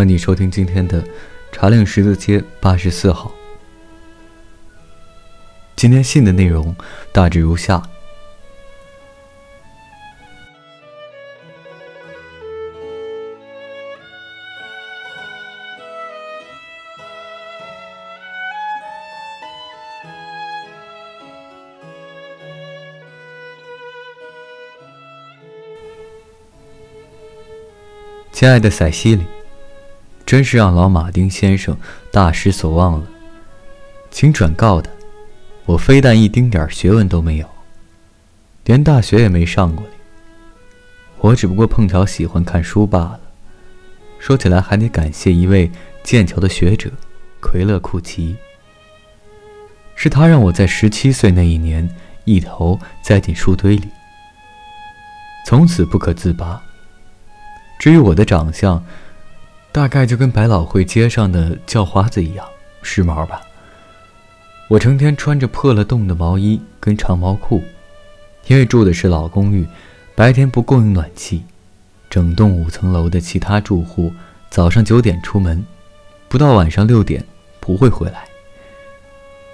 欢迎收听今天的茶陵十字街八十四号。今天信的内容大致如下。亲爱的塞西里，真是让老马丁先生大失所望了。请转告他，我非但一丁点学问都没有，连大学也没上过。我只不过碰巧喜欢看书罢了。说起来，还得感谢一位剑桥的学者奎勒库奇，是他让我在十七岁那一年一头栽进书堆里，从此不可自拔。至于我的长相，大概就跟百老汇街上的叫花子一样时髦吧。我成天穿着破了洞的毛衣跟长毛裤，因为住的是老公寓，白天不供应暖气，整栋五层楼的其他住户早上九点出门，不到晚上六点不会回来。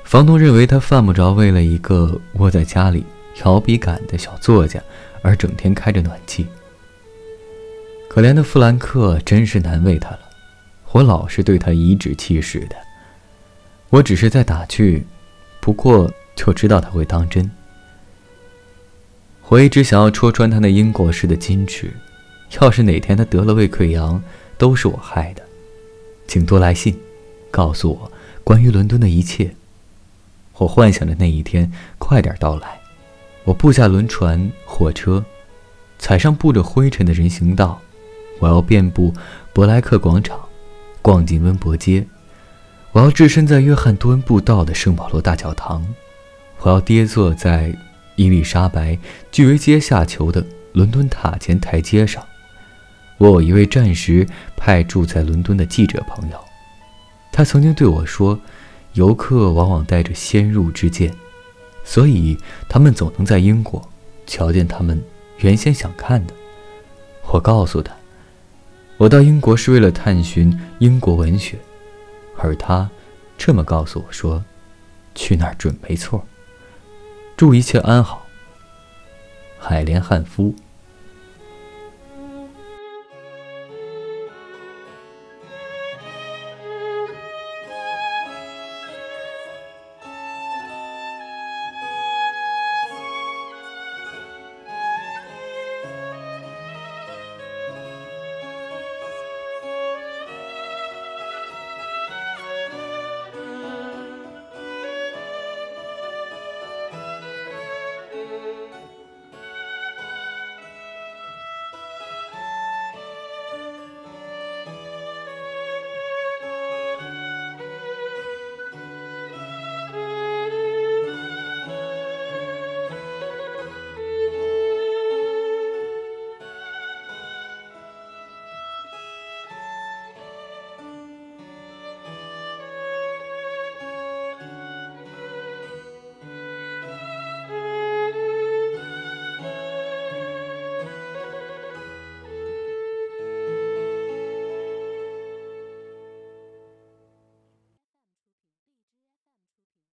房东认为他犯不着为了一个窝在家里调笔杆的小作家而整天开着暖气。可怜的弗兰克真是难为他了，我老是对他颐指气使的。我只是在打趣，不过就知道他会当真。我一直想要戳穿他那英国式的矜持，要是哪天他得了胃溃疡，都是我害的。请多来信，告诉我关于伦敦的一切。我幻想着那一天快点到来，我步下轮船、火车，踩上布着灰尘的人行道。我要遍布伯莱克广场，逛进温伯街。我要置身在约翰多恩布道的圣保罗大教堂。我要跌坐在伊丽莎白据为阶下囚的伦敦塔前台阶上。我有一位暂时派驻在伦敦的记者朋友，他曾经对我说：“游客往往带着先入之见，所以他们总能在英国瞧见他们原先想看的。”我告诉他。我到英国是为了探寻英国文学，而他这么告诉我说：“去那儿准没错。”祝一切安好，海莲汉夫。